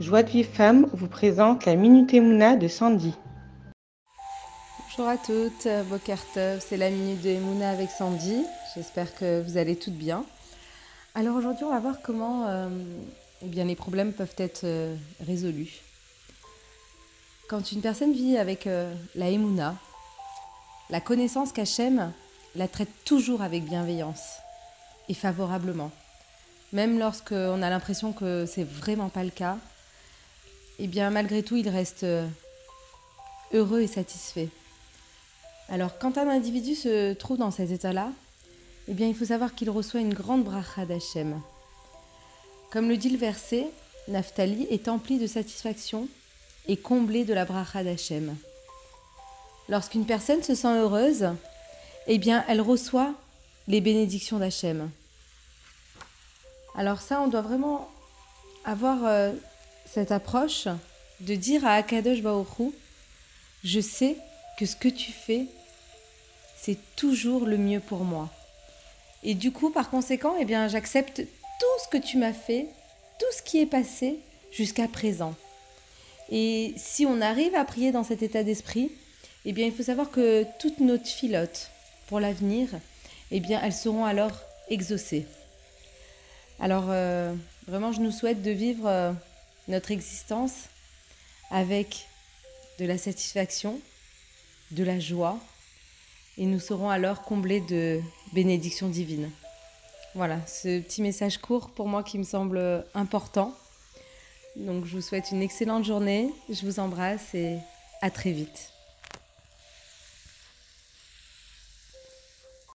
Joie de Vive Femme vous présente la Minute Emouna de Sandy. Bonjour à toutes, Bokertov, c'est la Minute de Emouna avec Sandy. J'espère que vous allez toutes bien. Alors aujourd'hui, on va voir comment euh, eh bien, les problèmes peuvent être euh, résolus. Quand une personne vit avec euh, la Emouna, la connaissance qu'Hachem la traite toujours avec bienveillance et favorablement. Même lorsqu'on a l'impression que c'est vraiment pas le cas, eh bien malgré tout, il reste euh, heureux et satisfait. Alors quand un individu se trouve dans cet état-là, eh bien il faut savoir qu'il reçoit une grande bracha d'Hachem. Comme le dit le verset, Naphtali est empli de satisfaction et comblé de la bracha d'Hachem. Lorsqu'une personne se sent heureuse, eh bien elle reçoit les bénédictions d'Hachem. Alors ça, on doit vraiment avoir euh, cette approche de dire à Akadosh Baoru, je sais que ce que tu fais, c'est toujours le mieux pour moi. Et du coup, par conséquent, eh bien, j'accepte tout ce que tu m'as fait, tout ce qui est passé jusqu'à présent. Et si on arrive à prier dans cet état d'esprit, eh bien, il faut savoir que toutes nos filotes pour l'avenir, eh bien, elles seront alors exaucées. Alors, euh, vraiment, je nous souhaite de vivre euh, notre existence avec de la satisfaction, de la joie, et nous serons alors comblés de bénédictions divines. Voilà, ce petit message court pour moi qui me semble important. Donc je vous souhaite une excellente journée, je vous embrasse et à très vite.